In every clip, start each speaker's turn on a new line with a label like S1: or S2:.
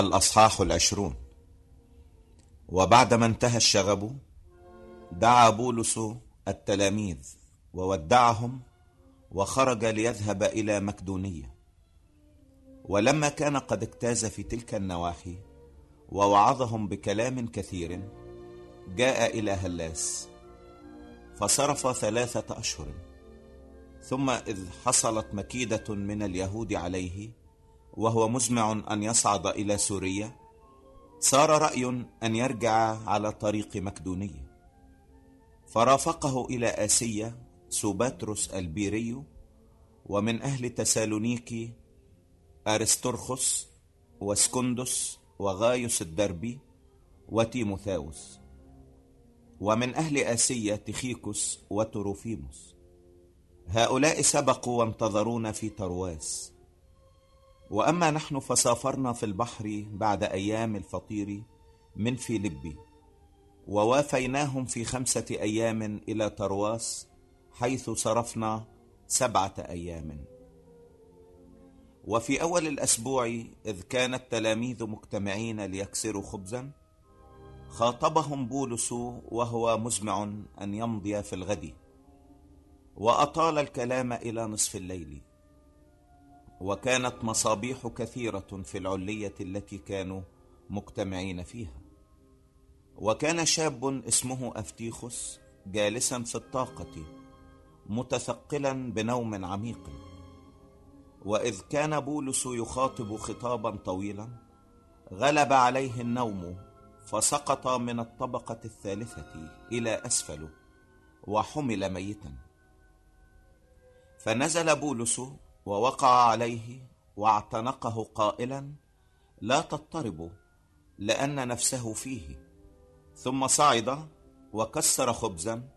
S1: الأصحاح العشرون. وبعدما انتهى الشغب دعا بولس التلاميذ وودعهم وخرج ليذهب إلى مكدونية ولما كان قد اجتاز في تلك النواحي ووعظهم بكلام كثير جاء إلى هلاس فصرف ثلاثة أشهر. ثم إذ حصلت مكيدة من اليهود عليه وهو مزمع أن يصعد إلى سوريا صار رأي أن يرجع على طريق مكدونية فرافقه إلى آسيا سوباتروس البيري ومن أهل تسالونيكي أرسترخس وسكندس وغايوس الدربي وتيموثاوس ومن أهل آسيا تخيكوس وتروفيموس. هؤلاء سبقوا وانتظرونا في ترواس وأما نحن فسافرنا في البحر بعد أيام الفطير من فيلبي ووافيناهم في خمسة أيام إلى ترواس حيث صرفنا سبعة أيام. وفي أول الأسبوع إذ كان التلاميذ مجتمعين ليكسروا خبزا خاطبهم بولس وهو مزمع أن يمضي في الغد وأطال الكلام إلى نصف الليل. وكانت مصابيح كثيرة في العلية التي كانوا مجتمعين فيها. وكان شاب اسمه أفتيخس جالسا في الطاقة متثقلا بنوم عميق. وإذ كان بولس يخاطب خطابا طويلا غلب عليه النوم فسقط من الطبقة الثالثة إلى اسفل وحمل ميتا. فنزل بولس ووقع عليه واعتنقه قائلا لا تضطربوا لأن نفسه فيه. ثم صعد وكسر خبزا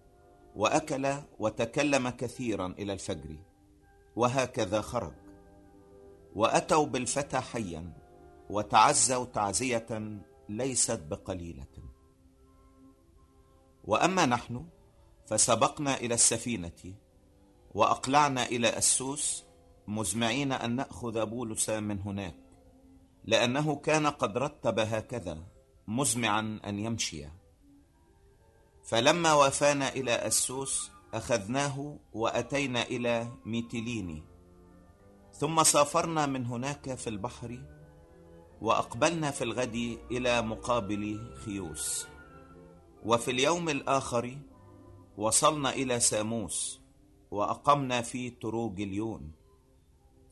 S1: وأكل وتكلم كثيرا إلى الفجر وهكذا خرج. وأتوا بالفتى حيا وتعزوا تعزية ليست بقليلة. وأما نحن فسبقنا إلى السفينة وأقلعنا إلى اسوس مزمعين أن نأخذ بولس من هناك لأنه كان قد رتب هكذا مزمعا أن يمشي. فلما وافانا إلى أسوس أخذناه وأتينا إلى ميتيليني. ثم سافرنا من هناك في البحر وأقبلنا في الغد إلى مقابل خيوس. وفي اليوم الآخر وصلنا إلى ساموس وأقمنا في تروجليون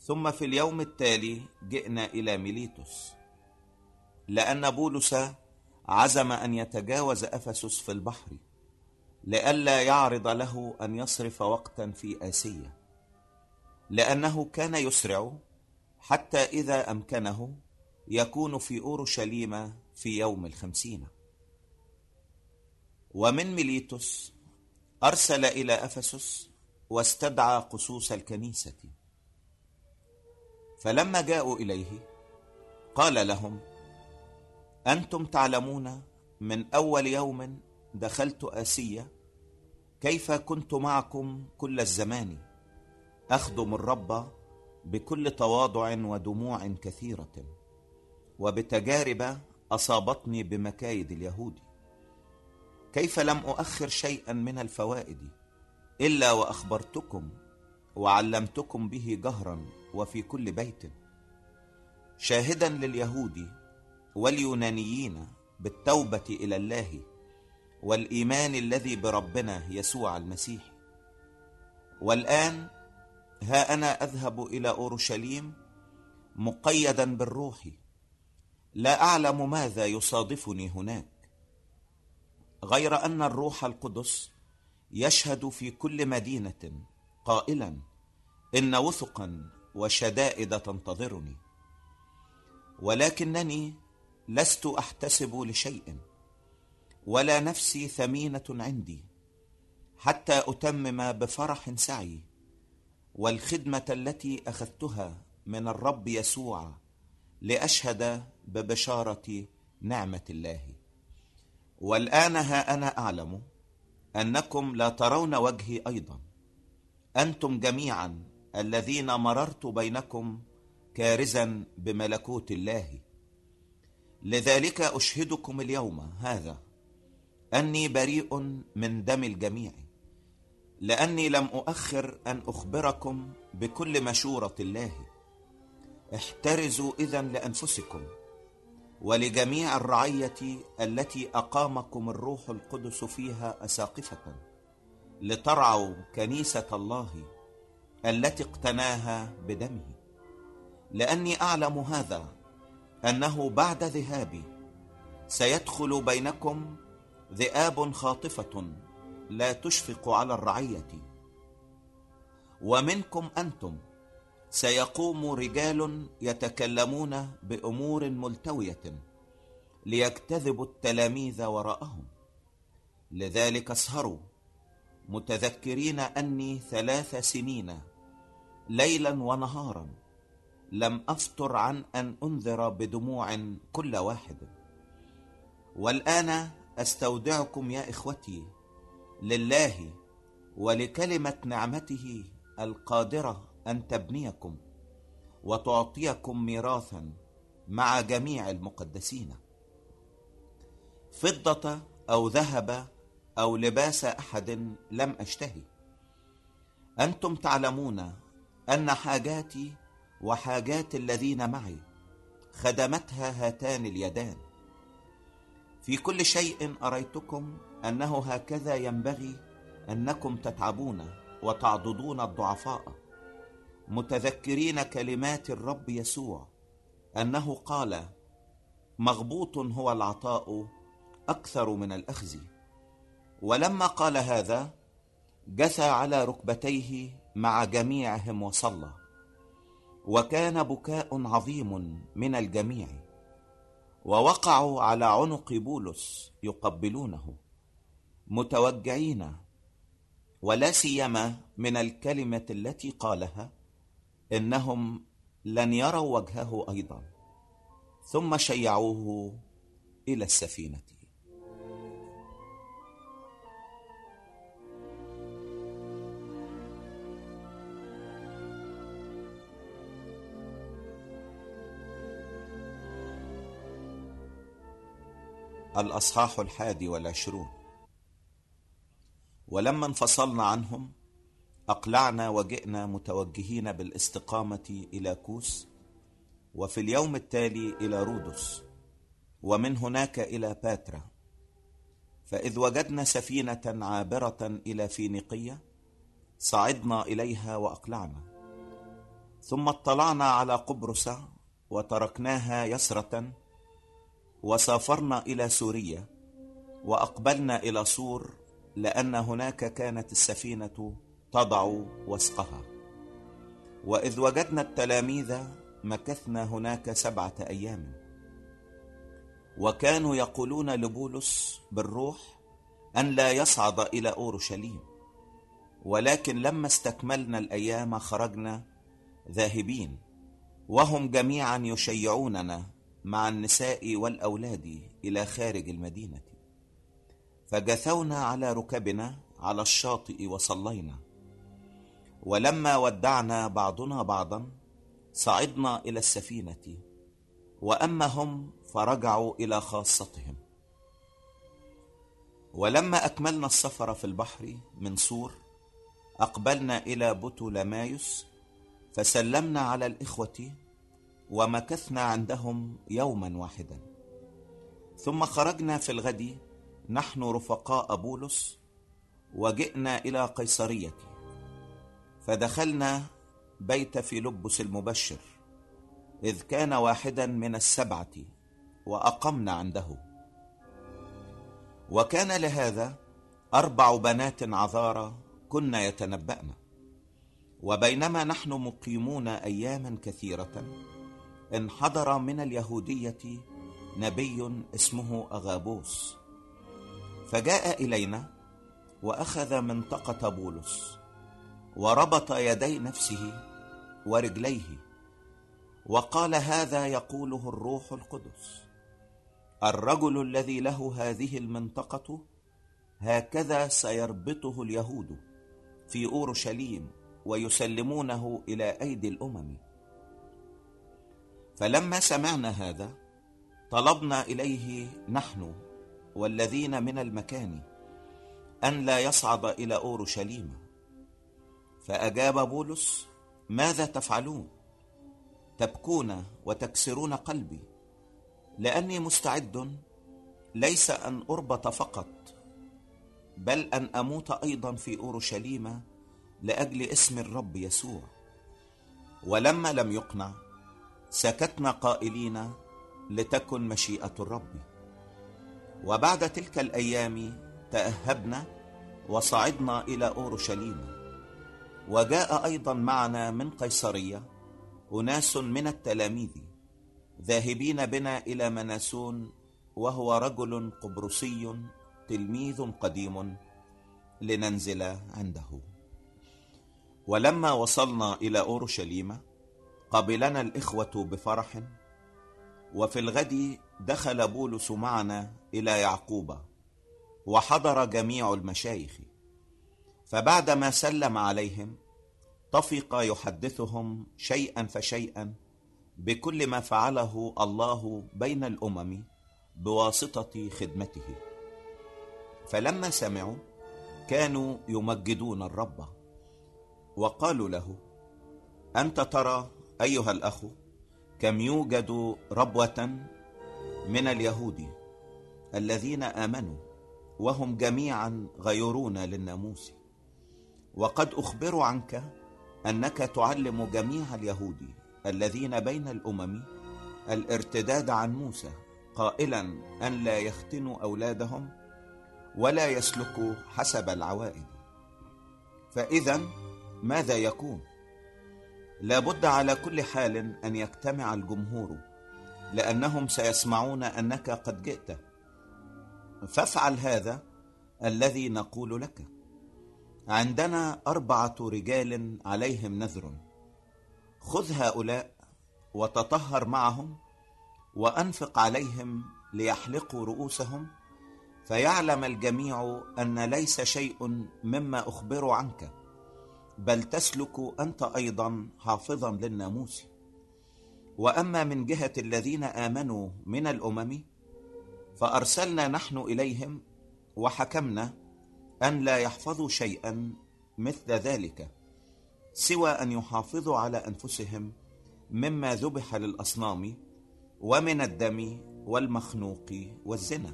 S1: ثم في اليوم التالي جئنا إلى ميليتوس. لأن بولس عزم أن يتجاوز أفسس في البحر لئلا يعرض له أن يصرف وقتا في آسيا. لأنه كان يسرع حتى إذا أمكنه يكون في أورشليم في يوم الخمسين. ومن ميليتوس أرسل إلى أفسس واستدعى قصوص الكنيسة. فلما جاءوا إليه قال لهم أنتم تعلمون من أول يوم دخلت آسيا كيف كنت معكم كل الزمان أخدم الرب بكل تواضع ودموع كثيرة وبتجارب أصابتني بمكايد اليهود. كيف لم أؤخر شيئا من الفوائد إلا وأخبرتكم وعلمتكم به جهرا وفي كل بيت. شاهدا لليهود واليونانيين بالتوبة إلى الله والإيمان الذي بربنا يسوع المسيح. والآن ها أنا أذهب إلى أورشليم مقيدا بالروح. لا أعلم ماذا يصادفني هناك. غير أن الروح القدس يشهد في كل مدينة قائلا إن وثقا وشدائد تنتظرني. ولكنني لست أحتسب لشيء ولا نفسي ثمينة عندي حتى أتمم بفرح سعي والخدمة التي أخذتها من الرب يسوع لأشهد ببشارة نعمة الله. والآن ها أنا أعلم أنكم لا ترون وجهي أيضا أنتم جميعا الذين مررت بينكم كارزا بملكوت الله. لذلك أشهدكم اليوم هذا. أني بريء من دم الجميع. لأني لم أؤخر أن أخبركم بكل مشورة الله. احترزوا اذا لأنفسكم ولجميع الرعية التي أقامكم الروح القدس فيها أساقفة. لترعوا كنيسة الله التي اقتناها بدمه. لأني أعلم هذا أنه بعد ذهابي سيدخل بينكم ذئاب خاطفة لا تشفق على الرعية. ومنكم أنتم سيقوم رجال يتكلمون بأمور ملتوية ليجتذبوا التلاميذ وراءهم. لذلك اسهروا متذكرين أني ثلاث سنين ليلا ونهارا لم افتر عن أن أنذر بدموع كل واحد. والآن أستودعكم يا إخوتي لله ولكلمة نعمته القادرة أن تبنيكم وتعطيكم ميراثا مع جميع المقدسين. فضة أو ذهب أو لباس أحد لم أشتهي. أنتم تعلمون أن حاجاتي وحاجات الذين معي خدمتها هاتان اليدان. في كل شيء أريتكم أنه هكذا ينبغي أنكم تتعبون وتعضدون الضعفاء. متذكرين كلمات الرب يسوع أنه قال مغبوط هو العطاء أكثر من الاخذ ولما قال هذا جثى على ركبتيه مع جميعهم وصلى. وكان بكاء عظيم من الجميع. ووقعوا على عنق بولس يقبلونه. متوجعين. ولا سيما من الكلمة التي قالها إنهم لن يروا وجهه أيضا. ثم شيعوه إلى السفينة. الأصحاح الحادي والعشرون. ولما انفصلنا عنهم أقلعنا وجئنا متوجهين بالاستقامة إلى كوس وفي اليوم التالي إلى رودس ومن هناك إلى باترا. فإذ وجدنا سفينة عابرة إلى فينيقية صعدنا إليها وأقلعنا. ثم اطلعنا على قبرص وتركناها يسرة وسافرنا إلى سوريا وأقبلنا إلى صور لأن هناك كانت السفينة تضع وسقها. وإذ وجدنا التلاميذ مكثنا هناك سبعة أيام. وكانوا يقولون لبولس بالروح أن لا يصعد إلى أورشليم. ولكن لما استكملنا الأيام خرجنا ذاهبين وهم جميعا يشيعوننا مع النساء والأولاد إلى خارج المدينة. فجثونا على ركبنا على الشاطئ وصلينا. ولما ودعنا بعضنا بعضا صعدنا إلى السفينة. وأما هم فرجعوا إلى خاصتهم. ولما أكملنا السفر في البحر من صور أقبلنا إلى بطولمايوس فسلمنا على الإخوة ومكثنا عندهم يوما واحدا. ثم خرجنا في الغد نحن رفقاء بولس وجئنا إلى قيصرية فدخلنا بيت فيلبس المبشر إذ كان واحدا من السبعة وأقمنا عنده. وكان لهذا أربع بنات عذارى كن يتنبأن وبينما نحن مقيمون أياما كثيرة. انحدر من اليهودية نبي اسمه أغابوس. فجاء إلينا وأخذ منطقة بولس وربط يدي نفسه ورجليه وقال هذا يقوله الروح القدس. الرجل الذي له هذه المنطقة هكذا سيربطه اليهود في أورشليم ويسلمونه إلى أيدي الأمم. فلما سمعنا هذا طلبنا إليه نحن والذين من المكان أن لا يصعد إلى أورشليم. فأجاب بولس ماذا تفعلون؟ تبكون وتكسرون قلبي. لأني مستعد ليس أن أربط فقط بل أن أموت أيضا في أورشليم لأجل اسم الرب يسوع. ولما لم يقنع سكتنا قائلين لتكن مشيئة الرب. وبعد تلك الأيام تأهبنا وصعدنا إلى أورشليم. وجاء أيضا معنا من قيصرية أناس من التلاميذ ذاهبين بنا إلى مناسون وهو رجل قبرصي تلميذ قديم لننزل عنده. ولما وصلنا إلى أورشليم قبلنا الإخوة بفرح وفي الغد دخل بولس معنا إلى يعقوب وحضر جميع المشايخ. فبعدما سلم عليهم طفق يحدثهم شيئا فشيئا بكل ما فعله الله بين الأمم بواسطة خدمته. فلما سمعوا كانوا يمجدون الرب وقالوا له أنت ترى أيها الاخ كم يوجد ربوة من اليهود الذين آمنوا وهم جميعا غيرون للناموس؟ وقد اخبروا عنك أنك تعلم جميع اليهود الذين بين الأمم الارتداد عن موسى قائلا أن لا يختنوا أولادهم ولا يسلكوا حسب العوائد. فاذا ماذا يكون؟ لابد على كل حال أن يجتمع الجمهور لأنهم سيسمعون أنك قد جئت. فافعل هذا الذي نقول لك. عندنا أربعة رجال عليهم نذر. خذ هؤلاء وتطهر معهم وأنفق عليهم ليحلقوا رؤوسهم فيعلم الجميع أن ليس شيء مما اخبر عنك. بل تسلك أنت أيضا حافظا للناموس. وأما من جهة الذين آمنوا من الأمم فأرسلنا نحن إليهم وحكمنا أن لا يحفظوا شيئا مثل ذلك سوى أن يحافظوا على أنفسهم مما ذبح للأصنام ومن الدم والمخنوق والزنا.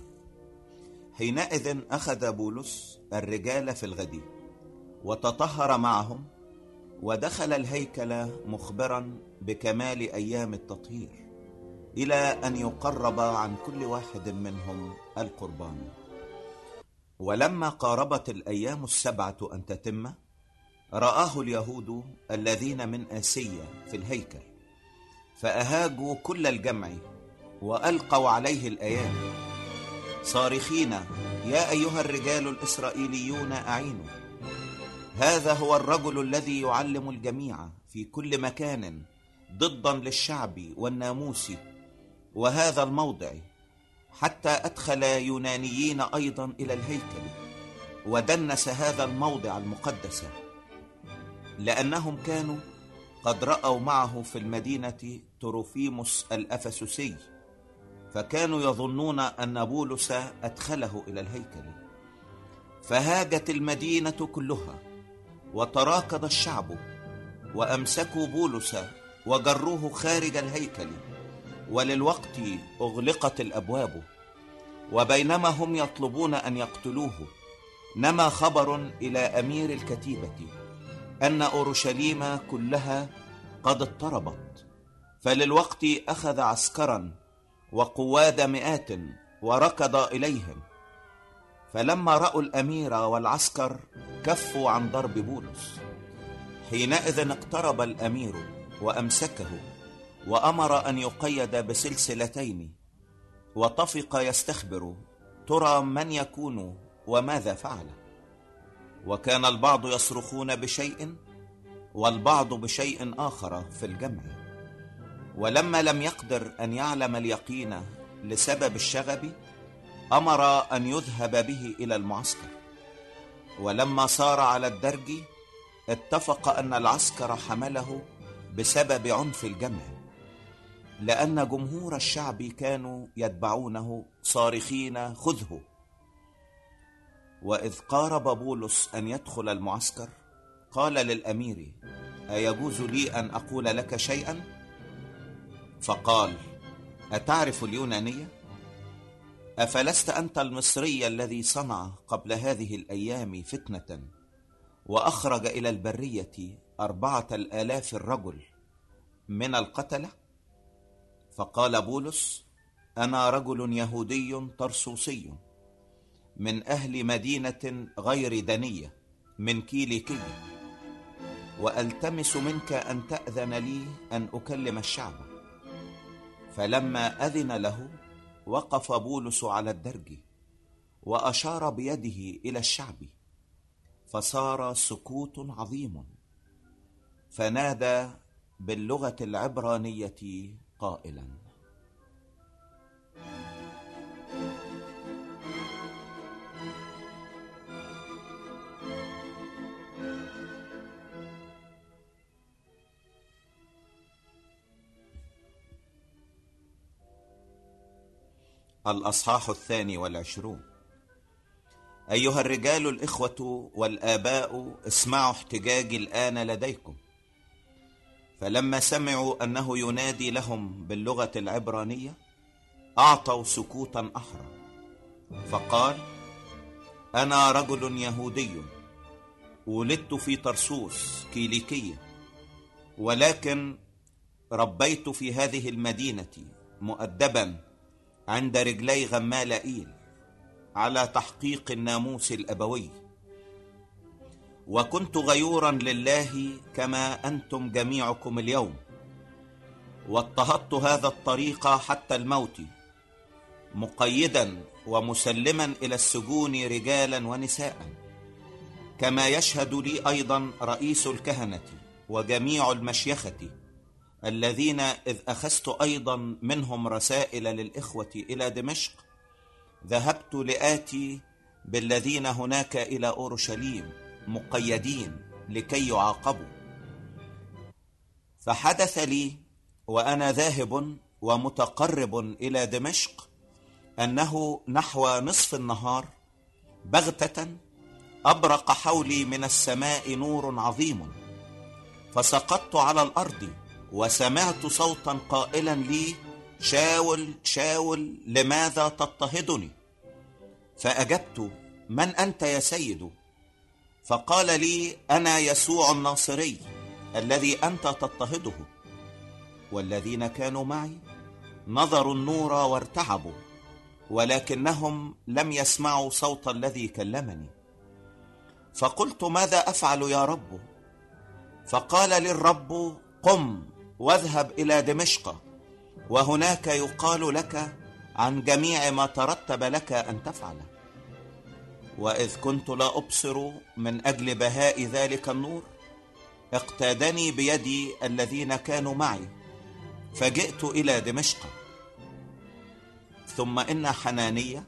S1: حينئذ أخذ بولس الرجال في الغد. وتطهر معهم ودخل الهيكل مخبرا بكمال أيام التطهير إلى أن يقرب عن كل واحد منهم القربان. ولما قاربت الأيام السبعة أن تتم رآه اليهود الذين من آسيا في الهيكل فأهاجوا كل الجمع وألقوا عليه الايادي صارخين يا أيها الرجال الإسرائيليون أعينوا. هذا هو الرجل الذي يعلم الجميع في كل مكان ضدا للشعب والناموس وهذا الموضع حتى أدخل يونانيين أيضا إلى الهيكل ودنس هذا الموضع المقدس لأنهم كانوا قد رأوا معه في المدينة تروفيموس الأفسسي فكانوا يظنون أن بولس أدخله إلى الهيكل. فهاجت المدينة كلها وتراكض الشعب وأمسكوا بولس وجروه خارج الهيكل وللوقت أغلقت الأبواب وبينما هم يطلبون أن يقتلوه نما خبر إلى أمير الكتيبة أن أورشليم كلها قد اضطربت فللوقت أخذ عسكرا وقواد مئات وركض إليهم فلما رأوا الأمير والعسكر كفوا عن ضرب بولس. حينئذ اقترب الأمير وأمسكه وأمر أن يقيد بسلسلتين وطفق يستخبر ترى من يكون وماذا فعل. وكان البعض يصرخون بشيء والبعض بشيء آخر في الجمع. ولما لم يقدر أن يعلم اليقين لسبب الشغب أمر أن يذهب به إلى المعسكر. ولما صار على الدرج اتفق أن العسكر حمله بسبب عنف الجمع لأن جمهور الشعب كانوا يتبعونه صارخين خذه. وإذ قارب بولس أن يدخل المعسكر قال للأمير أيجوز لي أن أقول لك شيئا؟ فقال أتعرف اليونانية؟ أفلست أنت المصري الذي صنع قبل هذه الأيام فتنة؟ وأخرج إلى البرية أربعة الآلاف الرجل من القتلة؟ فقال بولس أنا رجل يهودي ترسوسي من أهل مدينة غير دنية من كيليكيه وألتمس منك أن تأذن لي أن أكلم الشعب. فلما أذن له وقف بولس على الدرج وأشار بيده إلى الشعب فصار سكوت عظيم. فنادى باللغة العبرانية قائلا الأصحاح الثاني والعشرون. أيها الرجال الإخوة والآباء اسمعوا احتجاجي الآن لديكم. فلما سمعوا أنه ينادي لهم باللغة العبرانية أعطوا سكوتا أحرى. فقال أنا رجل يهودي ولدت في طرسوس كيليكية ولكن ربيت في هذه المدينة مؤدبا عند رجلي غمالائيل على تحقيق الناموس الأبوي. وكنت غيورا لله كما أنتم جميعكم اليوم. واضطهدت هذا الطريق حتى الموت مقيدا ومسلما إلى السجون رجالا ونساء. كما يشهد لي أيضا رئيس الكهنة وجميع المشيخة. الذين إذ أخذت أيضا منهم رسائل للإخوة إلى دمشق ذهبت لآتي بالذين هناك إلى أورشليم مقيدين لكي يعاقبوا. فحدث لي وأنا ذاهب ومتقرب إلى دمشق أنه نحو نصف النهار بغتة أبرق حولي من السماء نور عظيم فسقطت على الأرض وسمعت صوتا قائلا لي شاول شاول لماذا تضطهدني؟ فأجبت من أنت يا سيد؟ فقال لي أنا يسوع الناصري الذي أنت تضطهده. والذين كانوا معي نظروا النور وارتعبوا ولكنهم لم يسمعوا صوت الذي كلمني. فقلت ماذا أفعل يا رب؟ فقال لي الرب قم. واذهب إلى دمشق وهناك يقال لك عن جميع ما ترتب لك أن تفعله وإذ كنت لا أبصر من أجل بهاء ذلك النور اقتادني بيدي الذين كانوا معي فجئت إلى دمشق. ثم إن حنانيه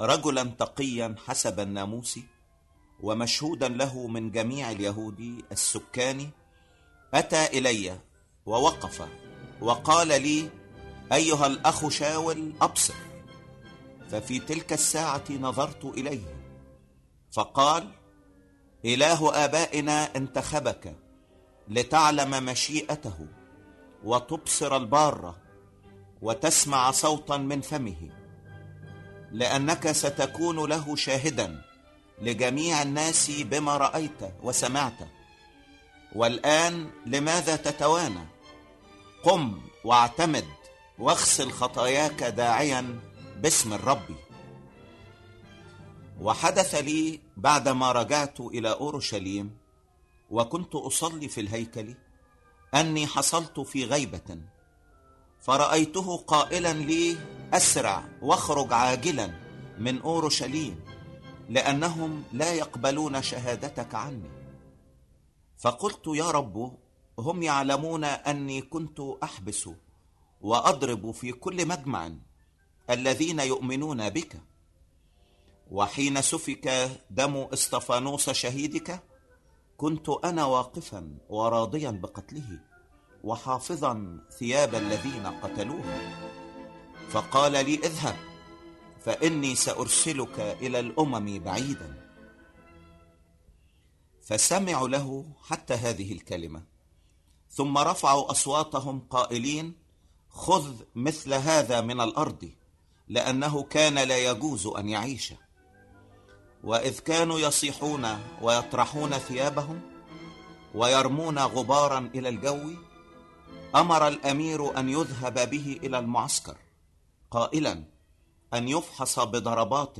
S1: رجلا تقيا حسب الناموس ومشهودا له من جميع اليهود السكان أتى إلي ووقف وقال لي أيها الأخ شاول أبصر. ففي تلك الساعة نظرت إليه. فقال إله آبائنا انتخبك لتعلم مشيئته وتبصر الباره وتسمع صوتا من فمه لأنك ستكون له شاهدا لجميع الناس بما رأيت وسمعت. والآن لماذا تتوانى؟ قم واعتمد واغسل خطاياك داعيا باسم الرب. وحدث لي بعدما رجعت إلى أورشليم وكنت أصلي في الهيكل أني حصلت في غيبة فرأيته قائلا لي أسرع واخرج عاجلا من أورشليم لأنهم لا يقبلون شهادتك عني. فقلت يا رب هم يعلمون أني كنت أحبس وأضرب في كل مجمع الذين يؤمنون بك. وحين سفك دم اسطفانوس شهيدك كنت أنا واقفا وراضيا بقتله وحافظا ثياب الذين قتلوه. فقال لي اذهب فإني سأرسلك إلى الأمم بعيدا. فسمعوا له حتى هذه الكلمة. ثم رفعوا أصواتهم قائلين خذ مثل هذا من الأرض لأنه كان لا يجوز أن يعيش. وإذ كانوا يصيحون ويطرحون ثيابهم ويرمون غبارا إلى الجو أمر الأمير أن يذهب به إلى المعسكر قائلا أن يفحص بضربات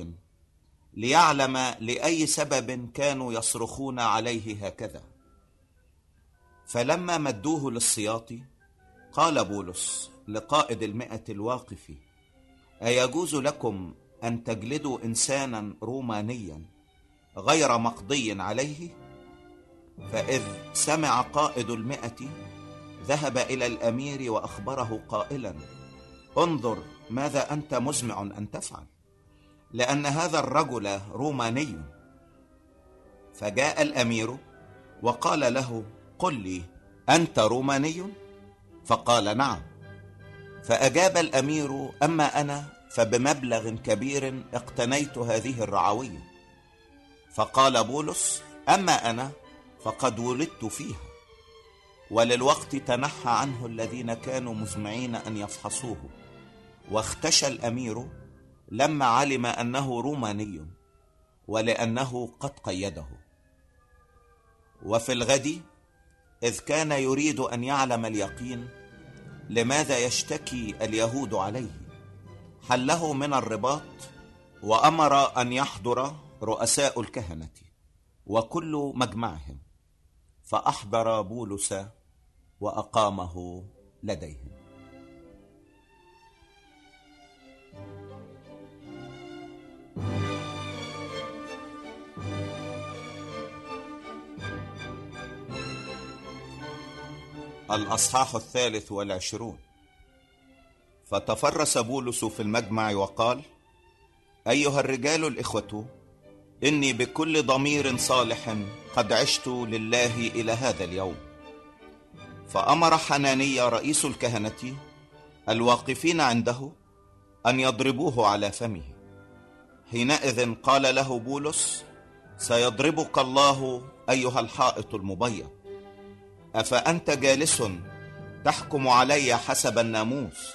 S1: ليعلم لأي سبب كانوا يصرخون عليه هكذا. فلما مدوه للسياط قال بولس لقائد المئة الواقف أيجوز لكم أن تجلدوا إنسانا رومانيا غير مقضي عليه؟ فإذ سمع قائد المئة ذهب إلى الأمير وأخبره قائلا انظر ماذا أنت مزمع أن تفعل لأن هذا الرجل روماني. فجاء الأمير وقال له قل لي أنت روماني؟ فقال نعم. فأجاب الأمير أما أنا فبمبلغ كبير اقتنيت هذه الرعوية. فقال بولس أما أنا فقد ولدت فيها. وللوقت تنحى عنه الذين كانوا مزمعين أن يفحصوه. واختشى الأمير لما علم أنه روماني ولأنه قد قيده. وفي الغد إذ كان يريد أن يعلم اليقين لماذا يشتكي اليهود عليه؟ حله من الرباط؟ وأمر أن يحضر رؤساء الكهنة وكل مجمعهم فأحضر بولس وأقامه لديهم. الأصحاح الثالث والعشرون. فتفرس بولس في المجمع وقال أيها الرجال الإخوة إني بكل ضمير صالح قد عشت لله إلى هذا اليوم. فأمر حنانيا رئيس الكهنة الواقفين عنده أن يضربوه على فمه. حينئذ قال له بولس سيضربك الله أيها الحائط المبيض. أفأنت جالس تحكم علي حسب الناموس؟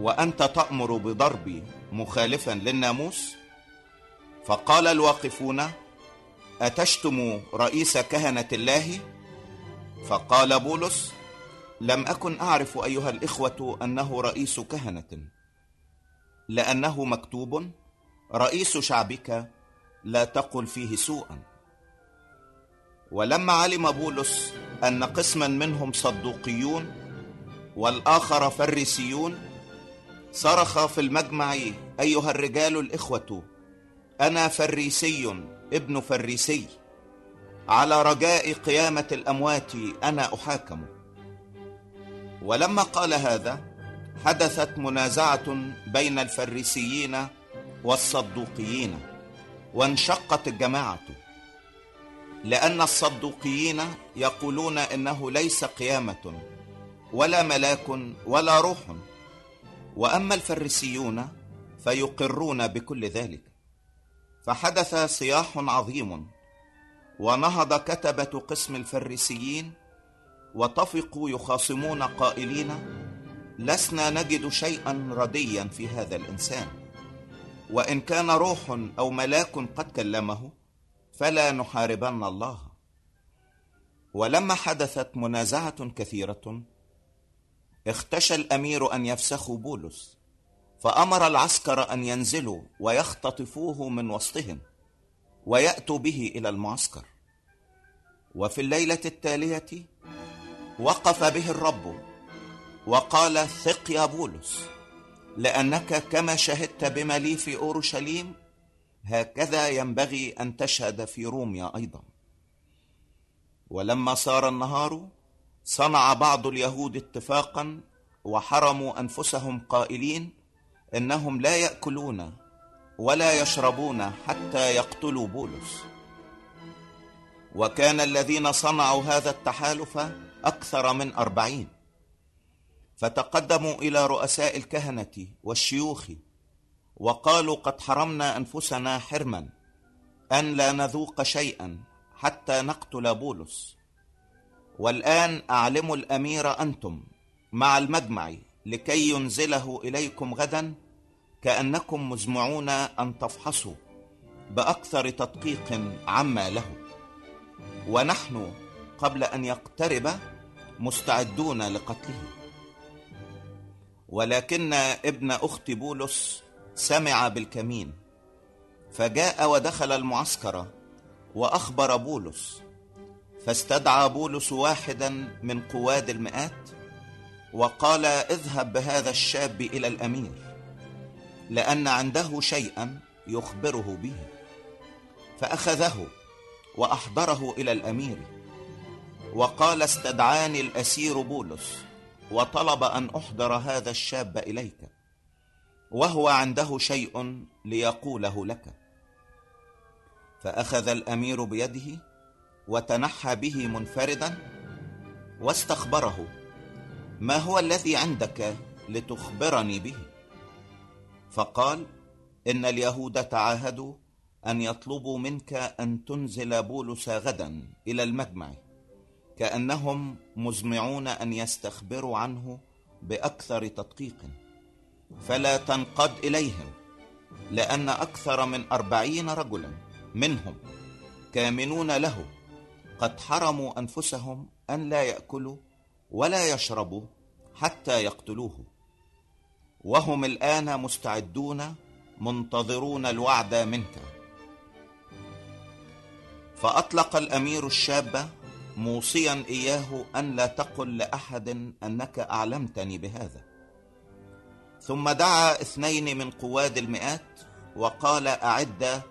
S1: وأنت تأمر بضربي مخالفا للناموس؟ فقال الواقفون أتشتم رئيس كهنة الله؟ فقال بولس لم أكن أعرف أيها الإخوة أنه رئيس كهنة. لأنه مكتوب رئيس شعبك لا تقل فيه سوءا. ولما علم بولس أن قسما منهم صدوقيون والآخر فريسيون صرخ في المجمع أيها الرجال الإخوة أنا فريسي ابن فريسي. على رجاء قيامة الأموات أنا أحاكم. ولما قال هذا حدثت منازعة بين الفريسيين والصدوقيين وانشقت الجماعة. لأن الصدوقيين يقولون إنه ليس قيامة ولا ملاك ولا روح. وأما الفريسيون فيقرون بكل ذلك. فحدث صياح عظيم ونهض كتبة قسم الفريسيين وطفقوا يخاصمون قائلين لسنا نجد شيئا رديا في هذا الإنسان وإن كان روح أو ملاك قد كلمه فلا نحاربن الله. ولما حدثت منازعة كثيرة اختشى الأمير أن يفسخوا بولس فأمر العسكر أن ينزلوا ويختطفوه من وسطهم ويأتوا به إلى المعسكر. وفي الليلة التالية وقف به الرب وقال ثق يا بولس لأنك كما شهدت بما لي في أورشليم هكذا ينبغي أن تشهد في روميا أيضا. ولما صار النهار صنع بعض اليهود اتفاقا وحرموا أنفسهم قائلين إنهم لا يأكلون ولا يشربون حتى يقتلوا بولس. وكان الذين صنعوا هذا التحالف أكثر من أربعين. فتقدموا إلى رؤساء الكهنة والشيوخ وقالوا قد حرمنا أنفسنا حرما أن لا نذوق شيئا حتى نقتل بولس. والآن اعلموا الأمير أنتم مع المجمع لكي ينزله إليكم غدا كأنكم مزمعون أن تفحصوا بأكثر تدقيق عما له. ونحن قبل أن يقترب مستعدون لقتله. ولكن ابن أخت بولس سمع بالكمين فجاء ودخل المعسكر وأخبر بولس فاستدعى بولس واحدا من قواد المئات وقال اذهب بهذا الشاب إلى الأمير لأن عنده شيئا يخبره به. فأخذه وأحضره إلى الأمير وقال استدعاني الأسير بولس وطلب أن أحضر هذا الشاب إليك. وهو عنده شيء ليقوله لك. فأخذ الأمير بيده وتنحى به منفردا واستخبره. ما هو الذي عندك لتخبرني به؟ فقال إن اليهود تعاهدوا أن يطلبوا منك أن تنزل بولس غدا إلى المجمع كأنهم مزمعون أن يستخبروا عنه بأكثر تدقيق. فلا تنقد إليهم لأن أكثر من أربعين رجلا منهم كامنون له قد حرموا أنفسهم أن لا يأكلوا ولا يشربوا حتى يقتلوه. وهم الآن مستعدون منتظرون الوعد منك. فأطلق الأمير الشاب موصيا إياه أن لا تقل لأحد أنك أعلمتني بهذا. ثم دعا اثنين من قواد المئات وقال أعد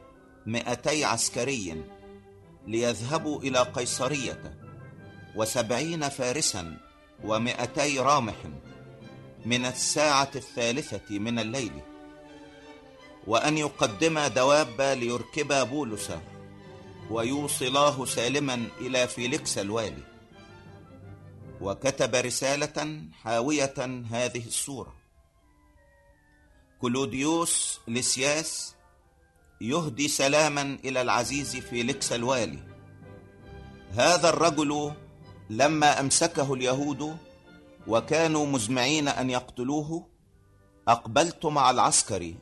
S1: مئتي عسكري ليذهبوا إلى قيصرية وسبعين فارسا ومئتي رامح من الساعة الثالثة من الليل وأن يقدما دواب ليركبا بولس ويوصلاه سالما إلى فيليكس الوالي. وكتب رسالة حاوية هذه الصورة كلوديوس لسياس يهدي سلاما إلى العزيز فيليكس الوالي. هذا الرجل لما أمسكه اليهود وكانوا مزمعين أن يقتلوه أقبلت مع العسكر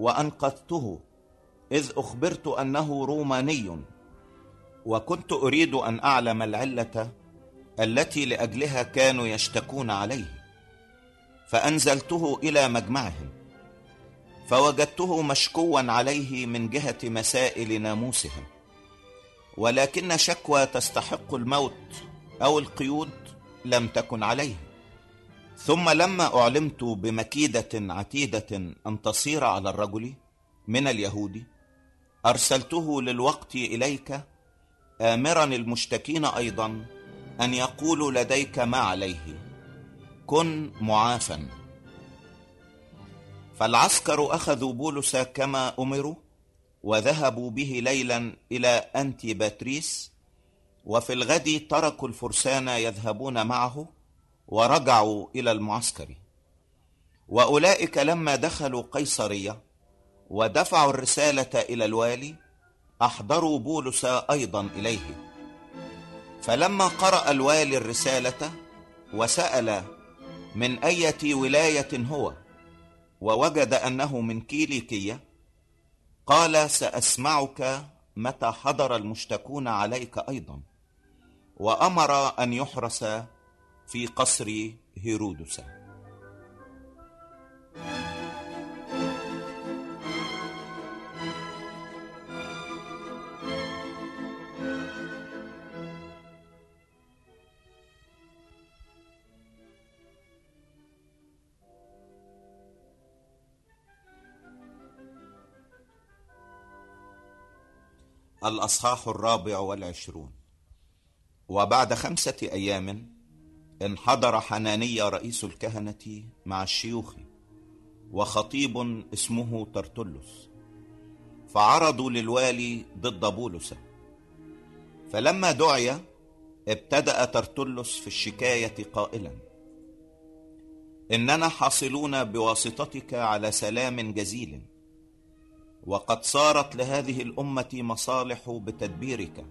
S1: وأنقذته إذ أخبرت أنه روماني. وكنت أريد أن أعلم العلة التي لأجلها كانوا يشتكون عليه فأنزلته إلى مجمعهم. فوجدته مشكوا عليه من جهة مسائل ناموسهم. ولكن شكوى تستحق الموت أو القيود لم تكن عليه. ثم لما أعلمت بمكيدة عتيدة أن تصير على الرجل من اليهود أرسلته للوقت إليك امرا المشتكين أيضا أن يقولوا لديك ما عليه. كن معافا. فالعسكر أخذوا بولس كما أمروا وذهبوا به ليلا إلى انتي باتريس وفي الغد تركوا الفرسان يذهبون معه ورجعوا إلى المعسكر. وأولئك لما دخلوا قيصرية ودفعوا الرسالة إلى الوالي أحضروا بولس أيضا إليه. فلما قرأ الوالي الرسالة وسأل من أية ولاية هو؟ ووجد أنه من كيليكية قال سأسمعك متى حضر المشتكون عليك أيضا وأمر أن يحرس في قصر هيرودس. الأصحاح الرابع والعشرون. وبعد خمسة أيام انحدر حنانيا رئيس الكهنة مع الشيوخ وخطيب اسمه ترتلس فعرضوا للوالي ضد بولس. فلما دعي ابتدأ ترتلس في الشكاية قائلا إننا حاصلون بواسطتك على سلام جزيل. وقد صارت لهذه الأمة مصالح بتدبيرك.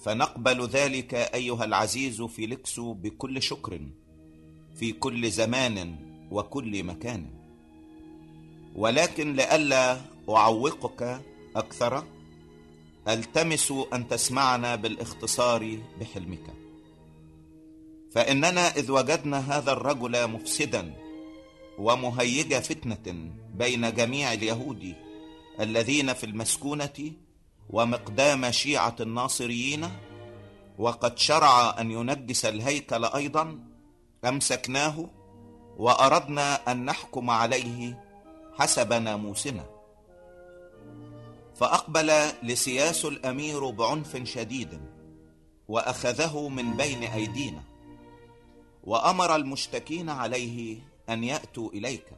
S1: فنقبل ذلك أيها العزيز فيليكس بكل شكر في كل زمان وكل مكان. ولكن لئلا أعوقك أكثر ألتمس أن تسمعنا بالاختصار بحلمك. فإننا إذ وجدنا هذا الرجل مفسدا ومهيج فتنة بين جميع اليهود الذين في المسكونة ومقدام شيعة الناصريين وقد شرع أن ينجس الهيكل أيضا أمسكناه وأردنا أن نحكم عليه حسب ناموسنا. فأقبل لسياس الأمير بعنف شديد وأخذه من بين أيدينا وأمر المشتكين عليه أن يأتوا إليك.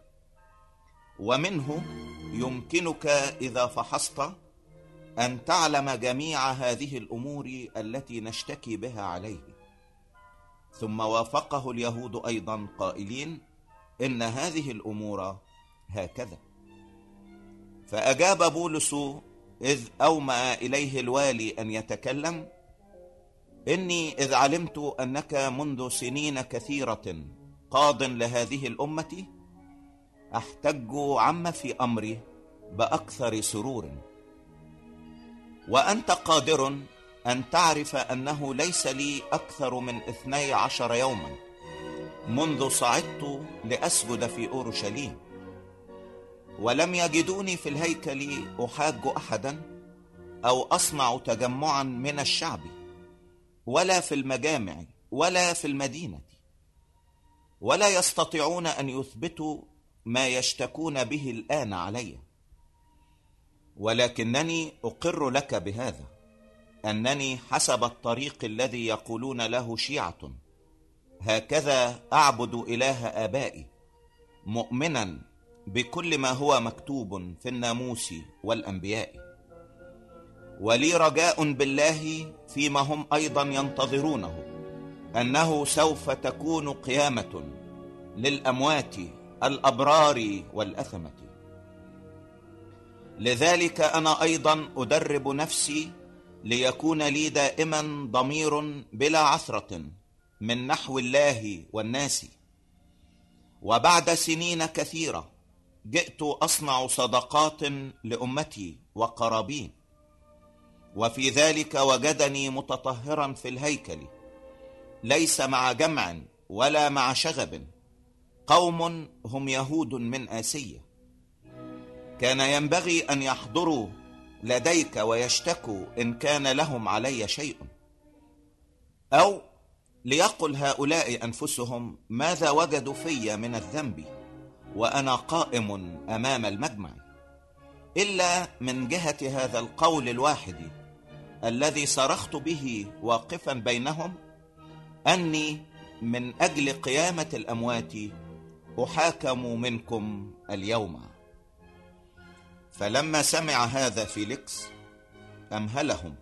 S1: ومنه يمكنك إذا فحصت أن تعلم جميع هذه الأمور التي نشتكي بها عليه. ثم وافقه اليهود أيضا قائلين إن هذه الأمور هكذا. فأجاب بولس إذ أومأ إليه الوالي أن يتكلم إني إذ علمت أنك منذ سنين كثيرة قاض لهذه الأمة أحتج عم في أمري بأكثر سرور. وأنت قادر أن تعرف أنه ليس لي أكثر من اثني عشر يوما منذ صعدت لأسجد في أورشليم. ولم يجدوني في الهيكل أحاج أحدا أو أصنع تجمعا من الشعب ولا في المجامع ولا في المدينة. ولا يستطيعون أن يثبتوا ما يشتكون به الآن علي. ولكنني أقر لك بهذا أنني حسب الطريق الذي يقولون له شيعة. هكذا أعبد إله آبائي مؤمنا بكل ما هو مكتوب في الناموس والأنبياء. ولي رجاء بالله فيما هم أيضا ينتظرونه أنه سوف تكون قيامة للأموات الأبرار والأثمة. لذلك أنا أيضا أدرب نفسي ليكون لي دائما ضمير بلا عثرة من نحو الله والناس. وبعد سنين كثيرة جئت أصنع صدقات لأمتي وقرابين. وفي ذلك وجدني متطهرا في الهيكل. ليس مع جمع ولا مع شغب. قوم هم يهود من اسيه كان ينبغي أن يحضروا لديك ويشتكوا إن كان لهم علي شيء. أو ليقل هؤلاء أنفسهم ماذا وجدوا في من الذنب وأنا قائم أمام المجمع. إلا من جهة هذا القول الواحد الذي صرخت به واقفا بينهم أني من أجل قيامة الأموات أحاكم منكم اليوم. فلما سمع هذا فيليكس أمهلهم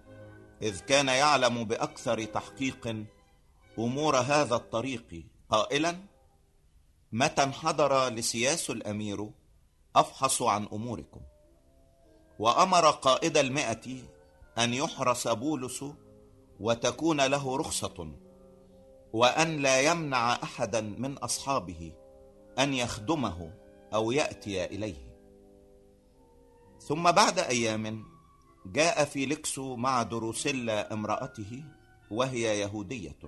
S1: إذ كان يعلم بأكثر تحقيق أمور هذا الطريق. قائلا متى انحدر لسياس الأمير أفحص عن أموركم؟ وأمر قائد المئة أن يحرس بولس وتكون له رخصة وأن لا يمنع احدا من أصحابه. أن يخدمه أو يأتي إليه. ثم بعد أيام جاء فيليكس مع دروسيلا امرأته وهي يهودية.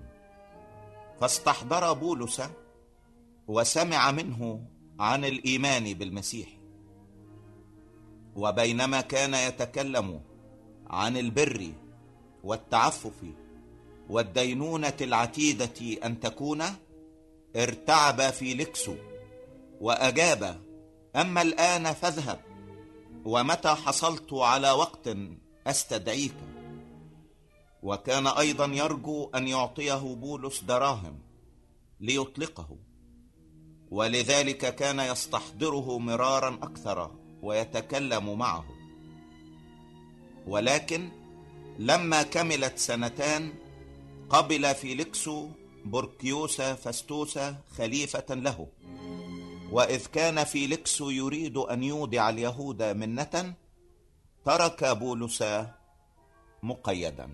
S1: فاستحضر بولس وسمع منه عن الإيمان بالمسيح. وبينما كان يتكلم عن البر والتعفف والدينونة العتيدة أن تكون ارتعب فيليكس وأجاب أما الآن فاذهب ومتى حصلت على وقت أستدعيك؟ وكان أيضا يرجو أن يعطيه بولس دراهم ليطلقه ولذلك كان يستحضره مرارا أكثر ويتكلم معه. ولكن لما كملت سنتان قبل فيليكس بوركيوس فاستوس خليفة له. وإذ كان فيليكس يريد أن يودع اليهود منة ترك بولس مقيدا.